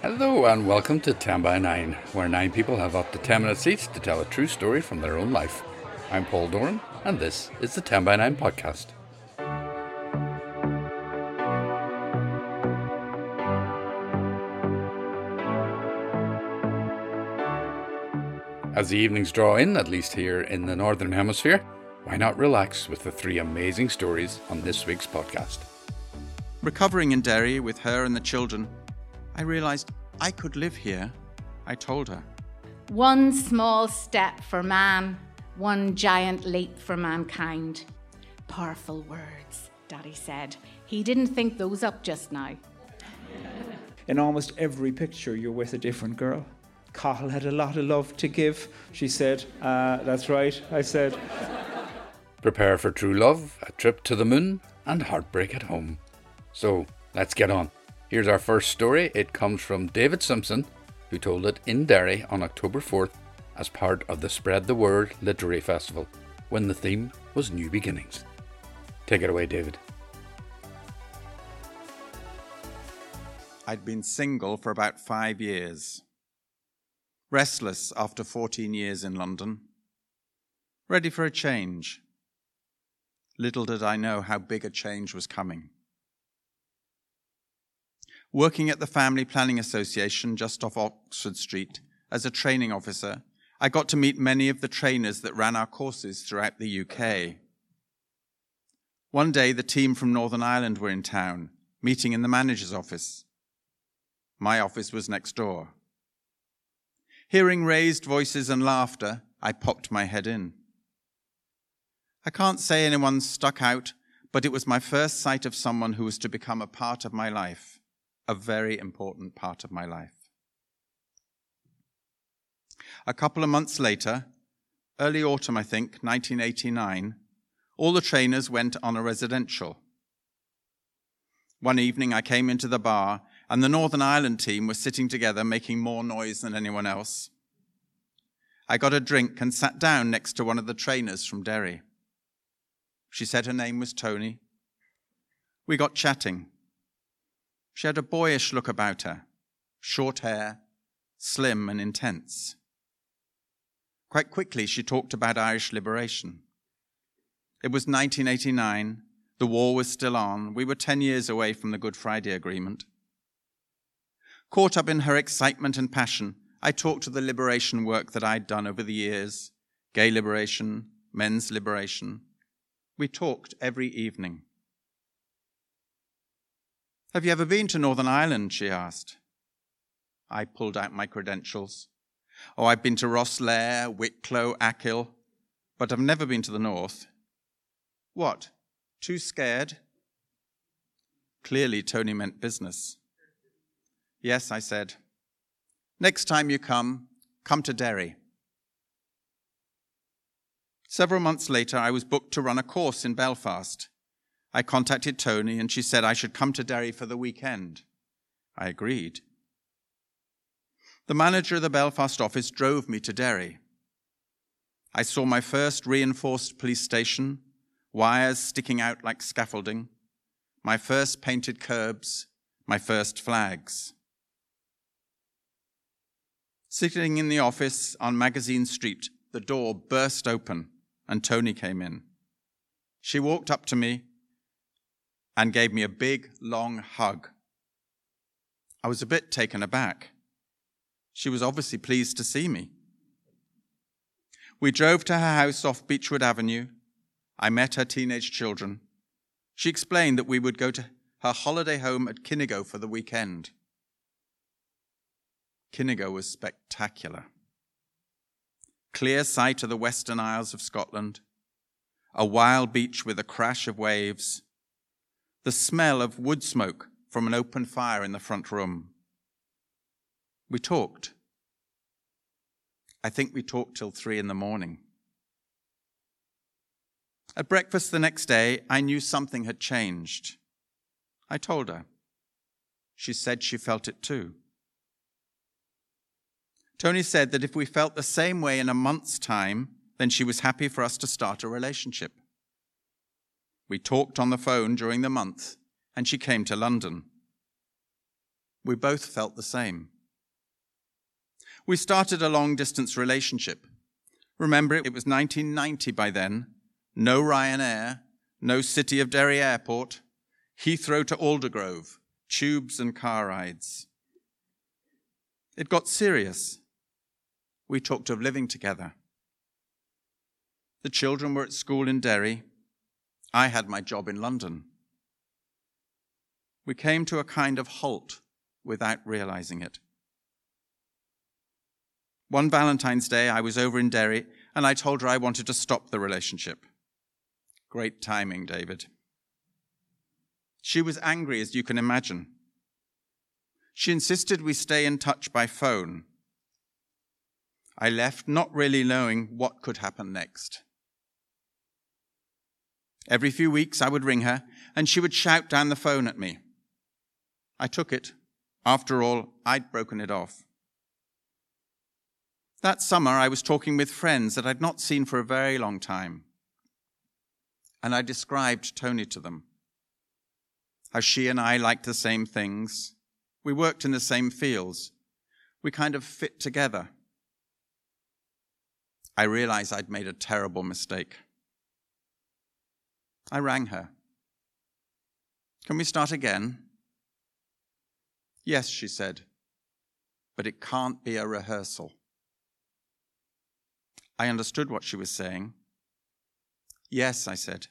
Hello and welcome to 10 by 9, where nine people have up to 10 minutes each to tell a true story from their own life. I'm Paul Doran, and this is the 10 by 9 podcast. As the evenings draw in, at least here in the Northern Hemisphere, why not relax with the three amazing stories on this week's podcast? Recovering in Derry with her and the children, I realized I could live here. I told her. One small step for man, one giant leap for mankind. Powerful words, Daddy said. He didn't think those up just now. In almost every picture, you're with a different girl. Cathal had a lot of love to give, she said. Uh, that's right, I said. Prepare for true love, a trip to the moon, and heartbreak at home. So, let's get on. Here's our first story. It comes from David Simpson, who told it in Derry on October 4th as part of the Spread the Word Literary Festival, when the theme was New Beginnings. Take it away, David. I'd been single for about five years. Restless after 14 years in London. Ready for a change. Little did I know how big a change was coming. Working at the Family Planning Association just off Oxford Street as a training officer, I got to meet many of the trainers that ran our courses throughout the UK. One day, the team from Northern Ireland were in town, meeting in the manager's office. My office was next door. Hearing raised voices and laughter, I popped my head in. I can't say anyone stuck out, but it was my first sight of someone who was to become a part of my life, a very important part of my life. A couple of months later, early autumn, I think, 1989, all the trainers went on a residential. One evening, I came into the bar, and the Northern Ireland team were sitting together making more noise than anyone else. I got a drink and sat down next to one of the trainers from Derry. She said her name was Tony. We got chatting. She had a boyish look about her, short hair, slim and intense. Quite quickly, she talked about Irish liberation. It was 1989. The war was still on. We were 10 years away from the Good Friday Agreement. Caught up in her excitement and passion, I talked of the liberation work that I'd done over the years gay liberation, men's liberation. We talked every evening. Have you ever been to Northern Ireland? she asked. I pulled out my credentials. Oh, I've been to Rosslare, Wicklow, Achill, but I've never been to the north. What? Too scared? Clearly, Tony meant business. Yes, I said. Next time you come, come to Derry. Several months later, I was booked to run a course in Belfast. I contacted Tony and she said I should come to Derry for the weekend. I agreed. The manager of the Belfast office drove me to Derry. I saw my first reinforced police station, wires sticking out like scaffolding, my first painted curbs, my first flags. Sitting in the office on Magazine Street, the door burst open and Tony came in. She walked up to me and gave me a big, long hug. I was a bit taken aback. She was obviously pleased to see me. We drove to her house off Beechwood Avenue. I met her teenage children. She explained that we would go to her holiday home at Kinnagoe for the weekend. Kinnagoe was spectacular. Clear sight of the Western Isles of Scotland, a wild beach with a crash of waves, the smell of wood smoke from an open fire in the front room. We talked. I think we talked till three in the morning. At breakfast the next day, I knew something had changed. I told her. She said she felt it too. Tony said that if we felt the same way in a month's time, then she was happy for us to start a relationship. We talked on the phone during the month, and she came to London. We both felt the same. We started a long distance relationship. Remember, it was 1990 by then. No Ryanair, no City of Derry Airport, Heathrow to Aldergrove, tubes and car rides. It got serious. We talked of living together. The children were at school in Derry. I had my job in London. We came to a kind of halt without realizing it. One Valentine's Day, I was over in Derry and I told her I wanted to stop the relationship. Great timing, David. She was angry, as you can imagine. She insisted we stay in touch by phone. I left not really knowing what could happen next. Every few weeks I would ring her and she would shout down the phone at me. I took it. After all, I'd broken it off. That summer, I was talking with friends that I'd not seen for a very long time. And I described Tony to them. How she and I liked the same things. We worked in the same fields. We kind of fit together. I realized I'd made a terrible mistake. I rang her. Can we start again? Yes, she said, but it can't be a rehearsal. I understood what she was saying. Yes, I said,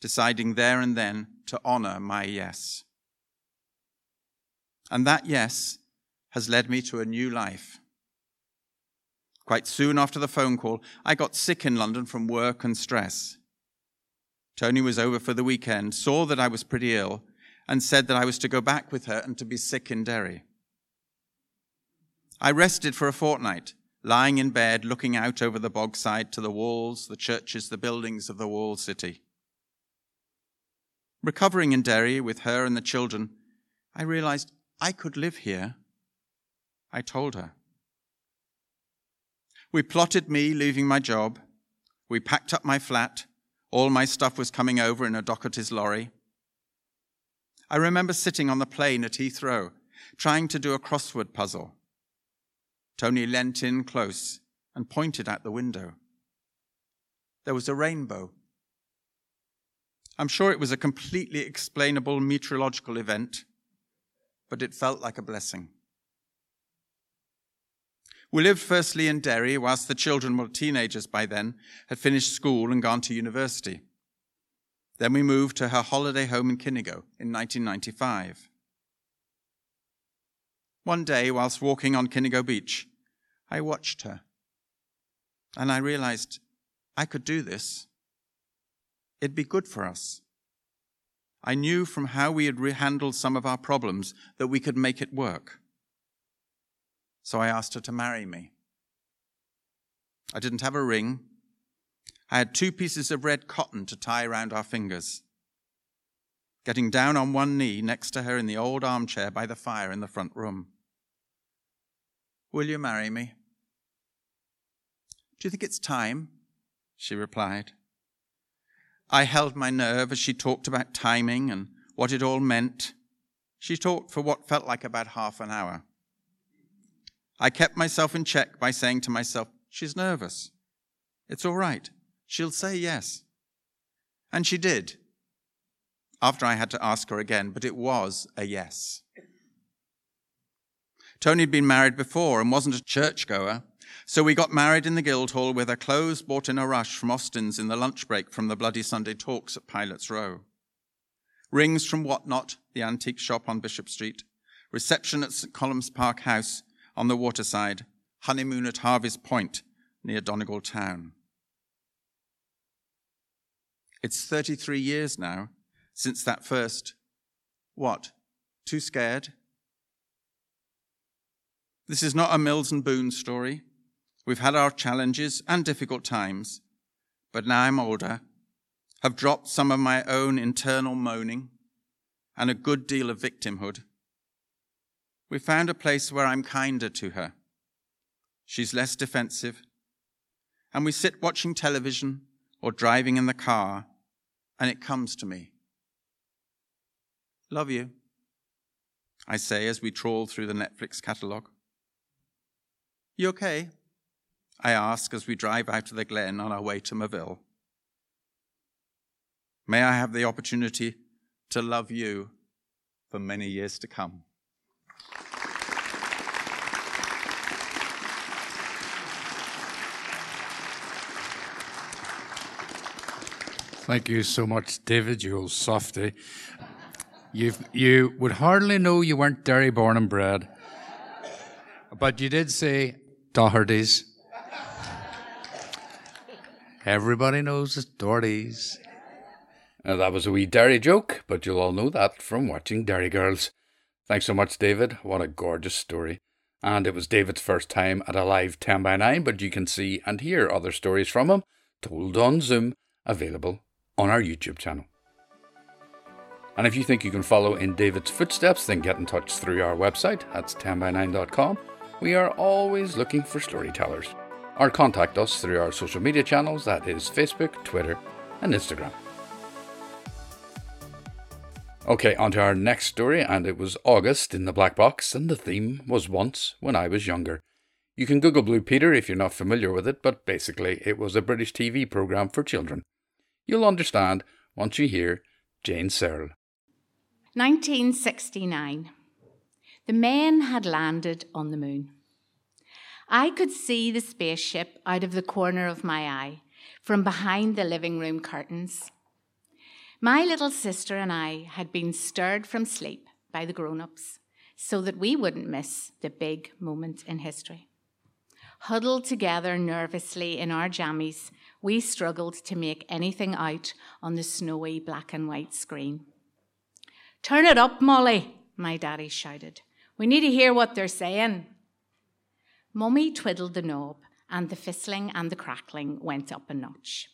deciding there and then to honor my yes. And that yes has led me to a new life. Quite soon after the phone call, I got sick in London from work and stress. Tony was over for the weekend, saw that I was pretty ill, and said that I was to go back with her and to be sick in Derry. I rested for a fortnight lying in bed, looking out over the bogside to the walls, the churches, the buildings of the walled city. Recovering in Derry with her and the children, I realized I could live here. I told her. We plotted me leaving my job. We packed up my flat. All my stuff was coming over in a Doherty's lorry. I remember sitting on the plane at Heathrow, trying to do a crossword puzzle. Tony leant in close and pointed out the window. There was a rainbow. I'm sure it was a completely explainable meteorological event, but it felt like a blessing. We lived firstly in Derry, whilst the children were teenagers by then, had finished school and gone to university. Then we moved to her holiday home in Kinnagoe in 1995. One day, whilst walking on Kinnagoe Beach, I watched her and I realized I could do this. It'd be good for us. I knew from how we had handled some of our problems that we could make it work. So I asked her to marry me. I didn't have a ring. I had two pieces of red cotton to tie around our fingers. Getting down on one knee next to her in the old armchair by the fire in the front room. Will you marry me? Do you think it's time? She replied. I held my nerve as she talked about timing and what it all meant. She talked for what felt like about half an hour. I kept myself in check by saying to myself, She's nervous. It's all right. She'll say yes. And she did. After I had to ask her again, but it was a yes. Tony had been married before and wasn't a churchgoer, so we got married in the Guildhall with our clothes bought in a rush from Austin's in the lunch break from the Bloody Sunday talks at Pilot's Row. Rings from Whatnot, the antique shop on Bishop Street. Reception at St. Columb's Park House on the waterside. Honeymoon at Harvey's Point near Donegal Town. It's 33 years now since that first, what, too scared? This is not a Mills and Boon story. We've had our challenges and difficult times, but now I'm older, have dropped some of my own internal moaning and a good deal of victimhood. We found a place where I'm kinder to her. She's less defensive. And we sit watching television or driving in the car, and it comes to me. Love you. I say as we trawl through the Netflix catalogue. You okay? I ask as we drive out of the glen on our way to Moville. May I have the opportunity to love you for many years to come. Thank you so much, David, you old softy. you you would hardly know you weren't Derry born and bred. But you did say Doherty's. Everybody knows it's Doherty's. Now, that was a wee Derry joke, but you'll all know that from watching Derry Girls. Thanks so much, David. What a gorgeous story. And it was David's first time at a live 10 by 9, but you can see and hear other stories from him told on Zoom, available on our YouTube channel. And if you think you can follow in David's footsteps, then get in touch through our website, that's 10by9.com. We are always looking for storytellers. Or contact us through our social media channels, that is Facebook, Twitter, and Instagram. Okay, on to our next story, and it was August in the Black Box, and the theme was Once When I Was Younger. You can Google Blue Peter if you're not familiar with it, but basically it was a British TV programme for children. You'll understand once you hear Jane Searle. 1969. The men had landed on the moon. I could see the spaceship out of the corner of my eye from behind the living room curtains. My little sister and I had been stirred from sleep by the grown ups so that we wouldn't miss the big moment in history. Huddled together nervously in our jammies, we struggled to make anything out on the snowy black and white screen. Turn it up, Molly, my daddy shouted. We need to hear what they're saying. Mummy twiddled the knob, and the fizzling and the crackling went up a notch.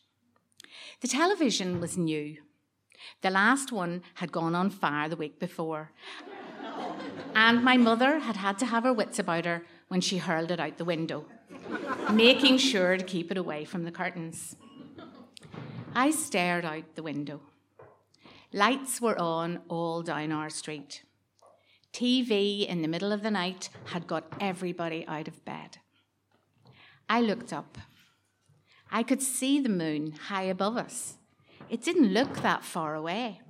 The television was new, the last one had gone on fire the week before. and my mother had had to have her wits about her when she hurled it out the window, making sure to keep it away from the curtains. I stared out the window. Lights were on all down our street. TV in the middle of the night had got everybody out of bed. I looked up. I could see the moon high above us. It didn't look that far away.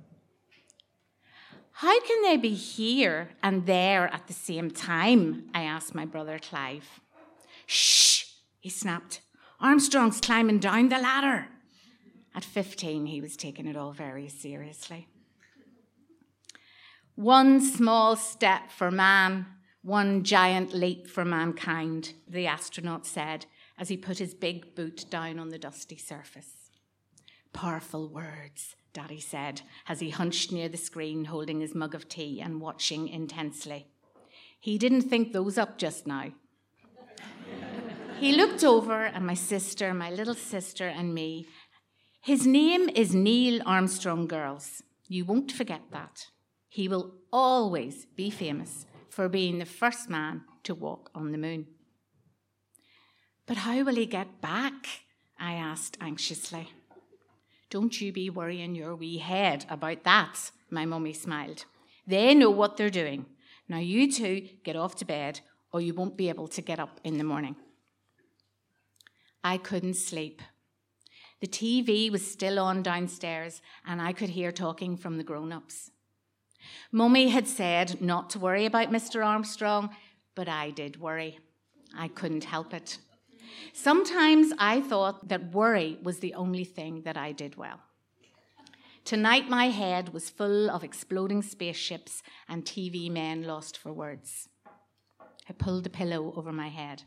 How can they be here and there at the same time? I asked my brother Clive. Shh, he snapped. Armstrong's climbing down the ladder. At 15, he was taking it all very seriously. One small step for man, one giant leap for mankind, the astronaut said as he put his big boot down on the dusty surface. Powerful words, Daddy said as he hunched near the screen holding his mug of tea and watching intensely. He didn't think those up just now. He looked over at my sister, my little sister, and me. His name is Neil Armstrong, girls. You won't forget that. He will always be famous for being the first man to walk on the moon. But how will he get back? I asked anxiously. Don't you be worrying your wee head about that, my mummy smiled. They know what they're doing. Now you two get off to bed, or you won't be able to get up in the morning. I couldn't sleep. The TV was still on downstairs, and I could hear talking from the grown ups. Mummy had said not to worry about Mr. Armstrong, but I did worry. I couldn't help it. Sometimes I thought that worry was the only thing that I did well. Tonight, my head was full of exploding spaceships and TV men lost for words. I pulled the pillow over my head.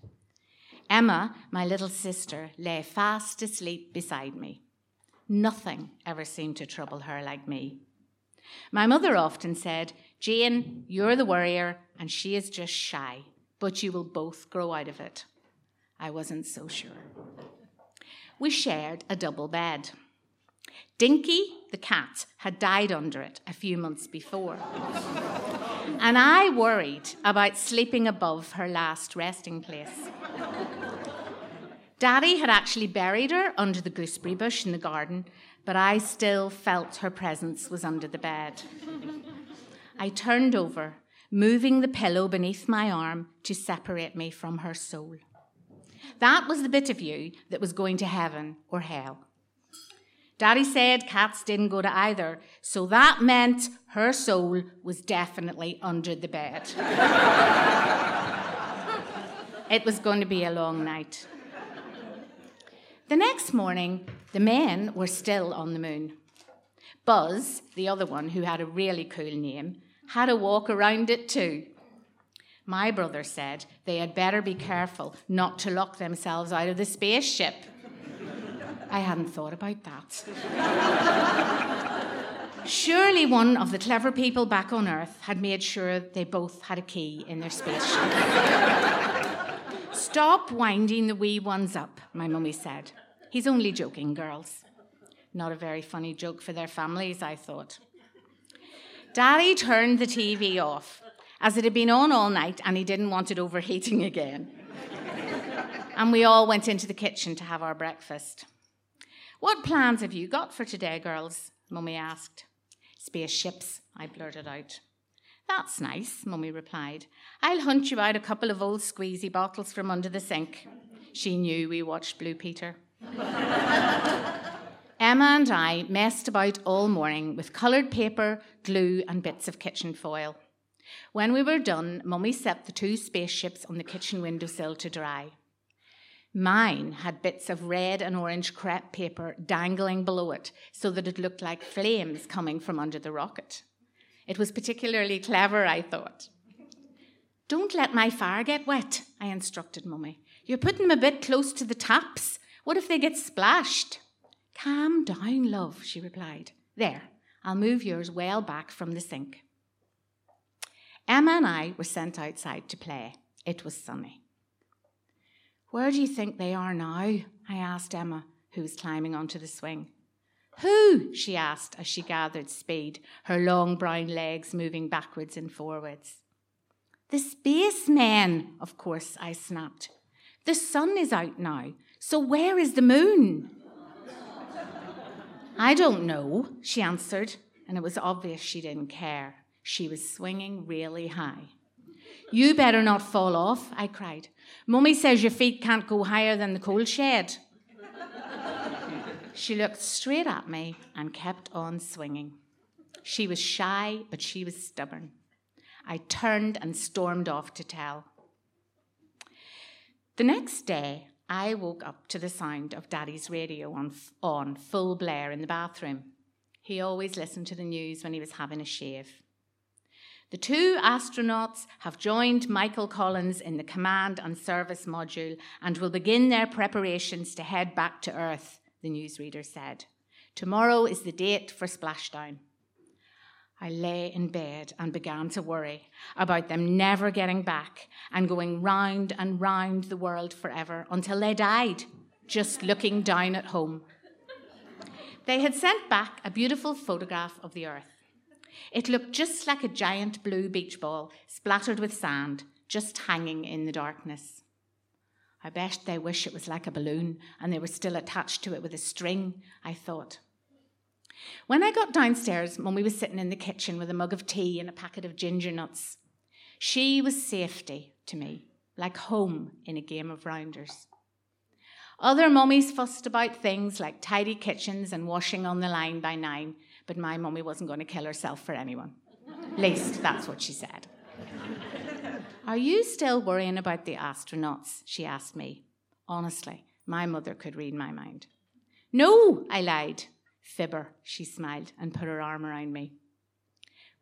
Emma, my little sister, lay fast asleep beside me. Nothing ever seemed to trouble her like me. My mother often said, Jane, you're the worrier, and she is just shy, but you will both grow out of it. I wasn't so sure. We shared a double bed. Dinky, the cat, had died under it a few months before. and I worried about sleeping above her last resting place. Daddy had actually buried her under the gooseberry bush in the garden, but I still felt her presence was under the bed. I turned over, moving the pillow beneath my arm to separate me from her soul. That was the bit of you that was going to heaven or hell. Daddy said cats didn't go to either, so that meant her soul was definitely under the bed. it was going to be a long night. The next morning, the men were still on the moon. Buzz, the other one who had a really cool name, had a walk around it too. My brother said they had better be careful not to lock themselves out of the spaceship. I hadn't thought about that. Surely one of the clever people back on Earth had made sure they both had a key in their spaceship. Stop winding the wee ones up, my mummy said. He's only joking, girls. Not a very funny joke for their families, I thought. Daddy turned the TV off, as it had been on all night and he didn't want it overheating again. and we all went into the kitchen to have our breakfast. What plans have you got for today, girls? Mummy asked. Spaceships, I blurted out. That's nice, Mummy replied. I'll hunt you out a couple of old squeezy bottles from under the sink. She knew we watched Blue Peter. Emma and I messed about all morning with coloured paper, glue, and bits of kitchen foil. When we were done, Mummy set the two spaceships on the kitchen windowsill to dry. Mine had bits of red and orange crepe paper dangling below it so that it looked like flames coming from under the rocket. It was particularly clever, I thought. Don't let my fire get wet, I instructed Mummy. You're putting them a bit close to the taps. What if they get splashed? Calm down, love, she replied. There, I'll move yours well back from the sink. Emma and I were sent outside to play. It was sunny. Where do you think they are now? I asked Emma, who was climbing onto the swing. Who? she asked as she gathered speed, her long brown legs moving backwards and forwards. The spacemen, of course, I snapped. The sun is out now, so where is the moon? I don't know, she answered, and it was obvious she didn't care. She was swinging really high. You better not fall off, I cried. Mummy says your feet can't go higher than the coal shed. she looked straight at me and kept on swinging. She was shy, but she was stubborn. I turned and stormed off to tell. The next day, I woke up to the sound of Daddy's radio on, on full blare in the bathroom. He always listened to the news when he was having a shave. The two astronauts have joined Michael Collins in the command and service module and will begin their preparations to head back to Earth, the newsreader said. Tomorrow is the date for splashdown. I lay in bed and began to worry about them never getting back and going round and round the world forever until they died, just looking down at home. They had sent back a beautiful photograph of the Earth. It looked just like a giant blue beach ball splattered with sand, just hanging in the darkness. I bet they wish it was like a balloon and they were still attached to it with a string, I thought. When I got downstairs, Mummy was sitting in the kitchen with a mug of tea and a packet of ginger nuts. She was safety to me, like home in a game of rounders. Other mummies fussed about things like tidy kitchens and washing on the line by nine, but my mummy wasn't going to kill herself for anyone. At least that's what she said. Are you still worrying about the astronauts? She asked me. Honestly, my mother could read my mind. No, I lied. Fibber, she smiled and put her arm around me.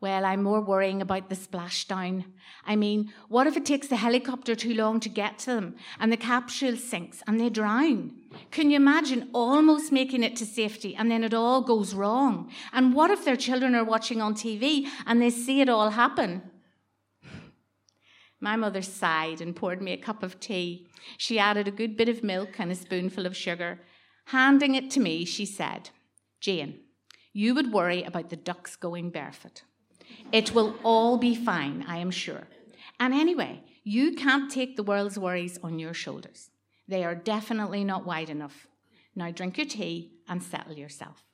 Well, I'm more worrying about the splashdown. I mean, what if it takes the helicopter too long to get to them and the capsule sinks and they drown? Can you imagine almost making it to safety and then it all goes wrong? And what if their children are watching on TV and they see it all happen? My mother sighed and poured me a cup of tea. She added a good bit of milk and a spoonful of sugar. Handing it to me, she said, Jane, you would worry about the ducks going barefoot. It will all be fine, I am sure. And anyway, you can't take the world's worries on your shoulders. They are definitely not wide enough. Now drink your tea and settle yourself.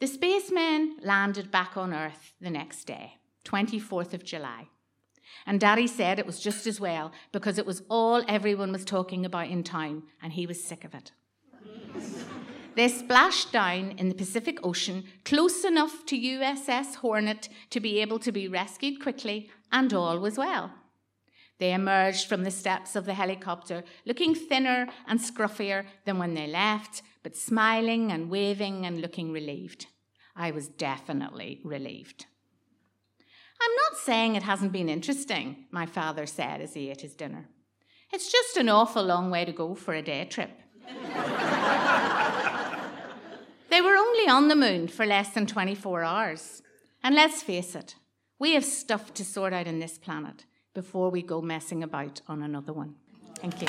The spacemen landed back on Earth the next day. 24th of July. And Daddy said it was just as well because it was all everyone was talking about in town and he was sick of it. They splashed down in the Pacific Ocean close enough to USS Hornet to be able to be rescued quickly, and all was well. They emerged from the steps of the helicopter looking thinner and scruffier than when they left, but smiling and waving and looking relieved. I was definitely relieved. I'm not saying it hasn't been interesting, my father said as he ate his dinner. It's just an awful long way to go for a day trip. They were only on the moon for less than 24 hours. And let's face it, we have stuff to sort out on this planet before we go messing about on another one. Thank you.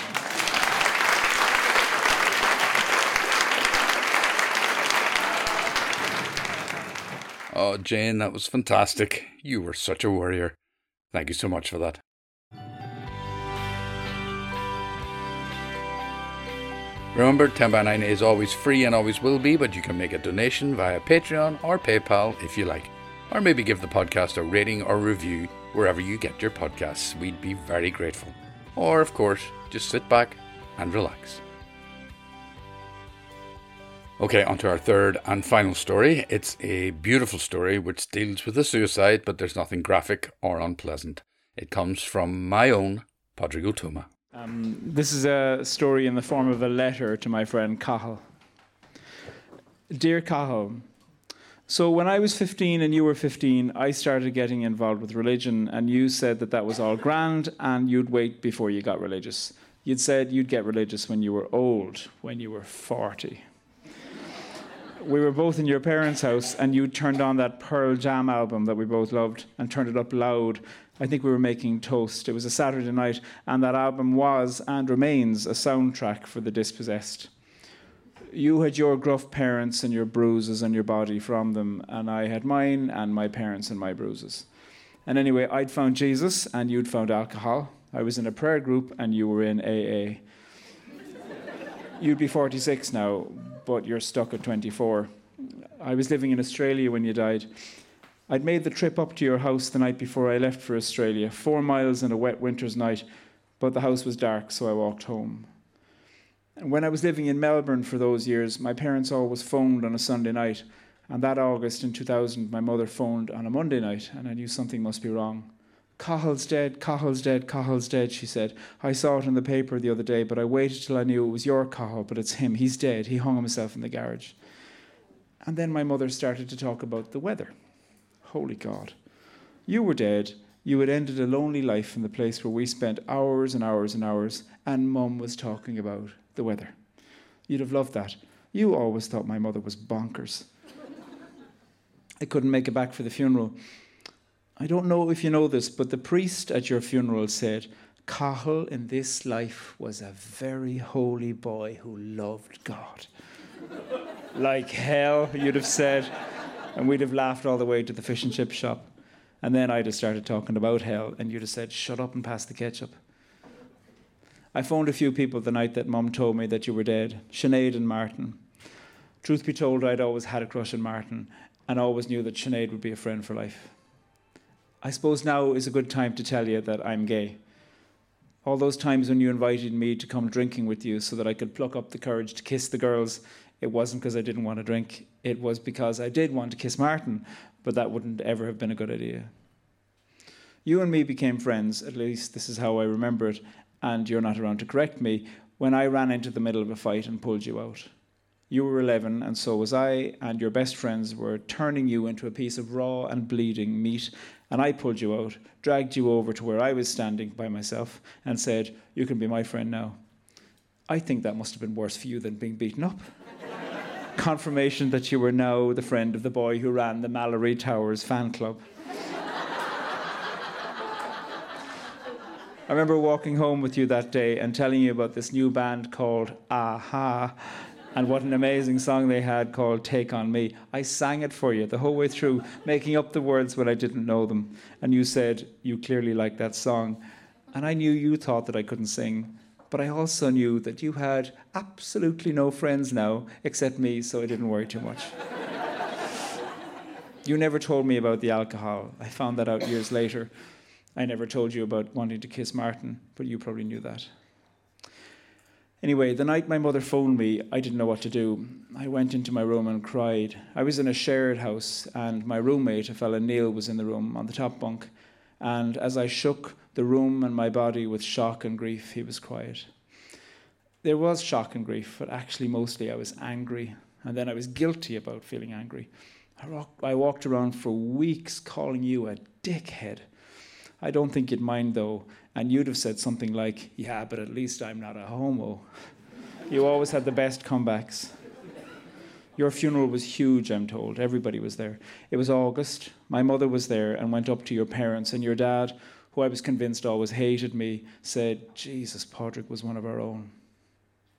Oh, Jane, that was fantastic. You were such a warrior. Thank you so much for that. Remember, 10 by 9 is always free and always will be, but you can make a donation via Patreon or PayPal if you like. Or maybe give the podcast a rating or review wherever you get your podcasts. We'd be very grateful. Or, of course, just sit back and relax. Okay, on to our third and final story. It's a beautiful story which deals with a suicide, but there's nothing graphic or unpleasant. It comes from my own Padraig Ó Tuama. Um, this is a story in the form of a letter to my friend Cathal. Dear Cathal, so when I was 15 and you were 15, I started getting involved with religion, and you said that that was all grand and you'd wait before you got religious. You'd said you'd get religious when you were old, when you were 40 we were both in your parents' house, and you turned on that Pearl Jam album that we both loved and turned it up loud. I think we were making toast. It was a Saturday night, and that album was and remains a soundtrack for the dispossessed. You had your gruff parents and your bruises on your body from them, and I had mine and my parents and my bruises. And anyway, I'd found Jesus, and you'd found alcohol. I was in a prayer group, and you were in AA. You'd be 46 now, but you're stuck at 24. I was living in Australia when you died. I'd made the trip up to your house the night before I left for Australia, four miles in a wet winter's night, but the house was dark, so I walked home. And when I was living in Melbourne for those years, my parents always phoned on a Sunday night. And that August in 2000, my mother phoned on a Monday night, and I knew something must be wrong. Cathal's dead, Cathal's dead, Cathal's dead, she said. I saw it in the paper the other day, but I waited till I knew it was your Cathal, but it's him. He's dead. He hung himself in the garage. And then my mother started to talk about the weather. Holy God. You were dead. You had ended a lonely life in the place where we spent hours and hours and hours, and Mum was talking about the weather. You'd have loved that. You always thought my mother was bonkers. I couldn't make it back for the funeral. I don't know if you know this, but the priest at your funeral said, Cathal in this life was a very holy boy who loved God. like hell, you'd have said. And we'd have laughed all the way to the fish and chip shop. And then I'd have started talking about hell, and you'd have said, Shut up and pass the ketchup. I phoned a few people the night that Mum told me that you were dead Sinead and Martin. Truth be told, I'd always had a crush on Martin and always knew that Sinead would be a friend for life. I suppose now is a good time to tell you that I'm gay. All those times when you invited me to come drinking with you so that I could pluck up the courage to kiss the girls, it wasn't because I didn't want to drink. It was because I did want to kiss Martin, but that wouldn't ever have been a good idea. You and me became friends, at least this is how I remember it, and you're not around to correct me, when I ran into the middle of a fight and pulled you out. You were 11, and so was I, and your best friends were turning you into a piece of raw and bleeding meat and I pulled you out, dragged you over to where I was standing by myself, and said, You can be my friend now. I think that must have been worse for you than being beaten up. Confirmation that you were now the friend of the boy who ran the Malory Towers fan club. I remember walking home with you that day and telling you about this new band called a-ha and what an amazing song they had called Take On Me. I sang it for you the whole way through, making up the words when I didn't know them. And you said you clearly liked that song. And I knew you thought that I couldn't sing, but I also knew that you had absolutely no friends now except me, so I didn't worry too much. You never told me about the alcohol. I found that out years later. I never told you about wanting to kiss Martin, but you probably knew that. Anyway, the night my mother phoned me, I didn't know what to do. I went into my room and cried. I was in a shared house, and my roommate, a fellow Neil, was in the room on the top bunk. And as I shook the room and my body with shock and grief, he was quiet. There was shock and grief, but actually, mostly I was angry. And then I was guilty about feeling angry. I walked around for weeks calling you a dickhead. I don't think you'd mind though, and you'd have said something like, Yeah, but at least I'm not a homo. You always had the best comebacks. Your funeral was huge, I'm told. Everybody was there. It was August. My mother was there and went up to your parents, and your dad, who I was convinced always hated me, said, Jesus, Padraig was one of our own.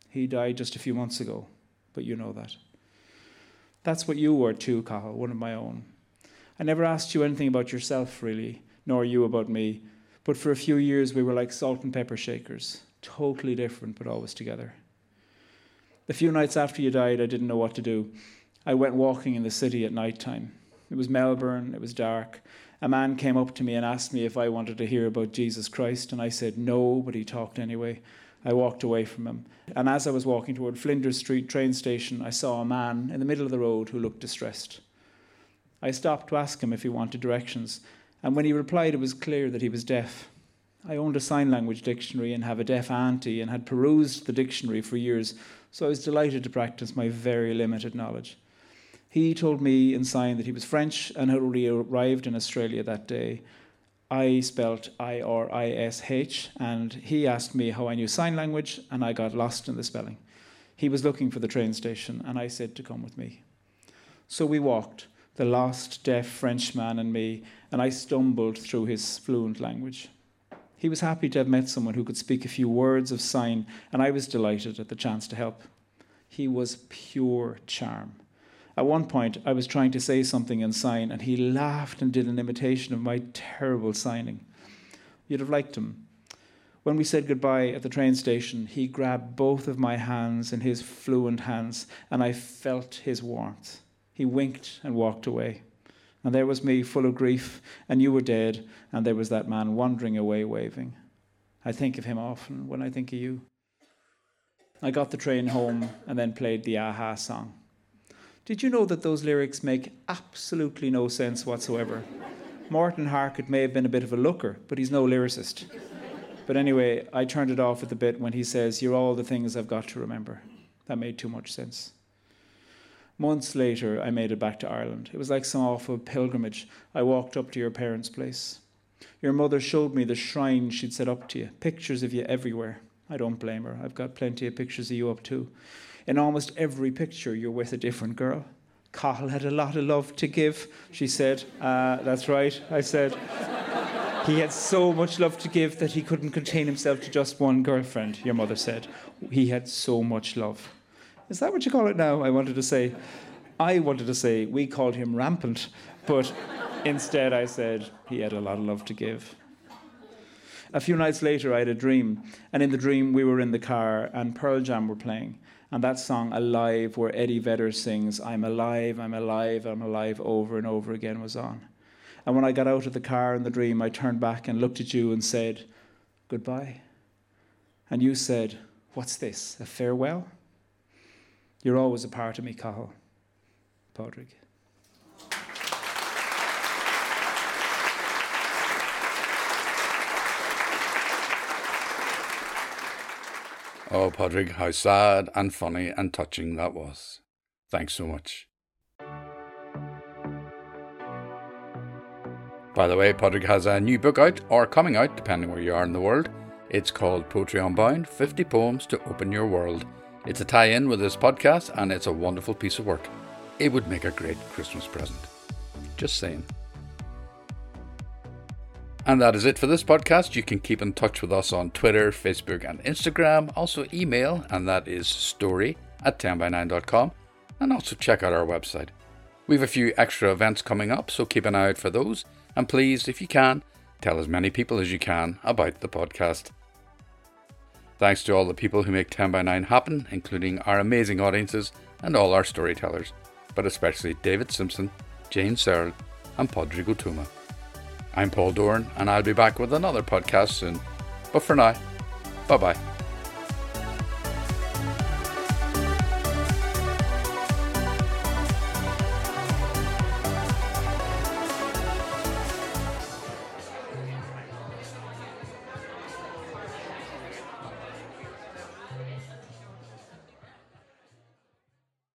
He died just a few months ago, but you know that. That's what you were too, Cathal, one of my own. I never asked you anything about yourself, really, nor you about me, but for a few years we were like salt and pepper shakers, totally different, but always together. The few nights after you died, I didn't know what to do. I went walking in the city at night time. It was Melbourne, it was dark. A man came up to me and asked me if I wanted to hear about Jesus Christ, and I said no, but he talked anyway. I walked away from him. And as I was walking toward Flinders Street train station, I saw a man in the middle of the road who looked distressed. I stopped to ask him if he wanted directions, and when he replied, it was clear that he was deaf. I owned a sign language dictionary and have a deaf auntie and had perused the dictionary for years, so I was delighted to practice my very limited knowledge. He told me in sign that he was French and had already arrived in Australia that day I spelt I R I S H, and he asked me how I knew sign language, and I got lost in the spelling. He was looking for the train station, and I said to come with me. So we walked, the lost deaf Frenchman and me, and I stumbled through his fluent language. He was happy to have met someone who could speak a few words of sign, and I was delighted at the chance to help. He was pure charm. At one point, I was trying to say something in sign, and he laughed and did an imitation of my terrible signing. You'd have liked him. When we said goodbye at the train station, he grabbed both of my hands in his fluent hands, and I felt his warmth. He winked and walked away. And there was me, full of grief, and you were dead, and there was that man wandering away, waving. I think of him often when I think of you. I got the train home and then played the a-ha song. Did you know that those lyrics make absolutely no sense whatsoever? Morten Harket may have been a bit of a looker, but he's no lyricist. But anyway, I turned it off at the bit when he says, You're all the things I've got to remember. That made too much sense. Months later, I made it back to Ireland. It was like some awful pilgrimage. I walked up to your parents' place. Your mother showed me the shrine she'd set up to you, pictures of you everywhere. I don't blame her. I've got plenty of pictures of you up too. In almost every picture, you're with a different girl. Cathal had a lot of love to give, she said. Uh, that's right, I said. he had so much love to give that he couldn't contain himself to just one girlfriend, your mother said. He had so much love. Is that what you call it now? I wanted to say. I wanted to say we called him rampant, but instead I said he had a lot of love to give. A few nights later, I had a dream, and in the dream, we were in the car and Pearl Jam were playing. And that song, Alive, where Eddie Vedder sings, I'm alive, I'm alive, I'm alive, over and over again, was on. And when I got out of the car in the dream, I turned back and looked at you and said, Goodbye. And you said, What's this? A farewell? You're always a part of me, Cathal. Padraig. Oh, Padraig, how sad and funny and touching that was. Thanks so much. By the way, Padraig has a new book out, or coming out, depending where you are in the world. It's called Poetry Unbound 50 Poems to Open Your World. It's a tie in with this podcast, and it's a wonderful piece of work. It would make a great Christmas present. Just saying. And that is it for this podcast. You can keep in touch with us on Twitter, Facebook, and Instagram. Also, email, and that is story at 10by9.com. And also check out our website. We have a few extra events coming up, so keep an eye out for those. And please, if you can, tell as many people as you can about the podcast. Thanks to all the people who make 10 by 9 happen, including our amazing audiences and all our storytellers, but especially David Simpson, Jane Searle, and Padraig Ó Tuama. I'm Paul Doran, and I'll be back with another podcast soon. But for now, bye bye.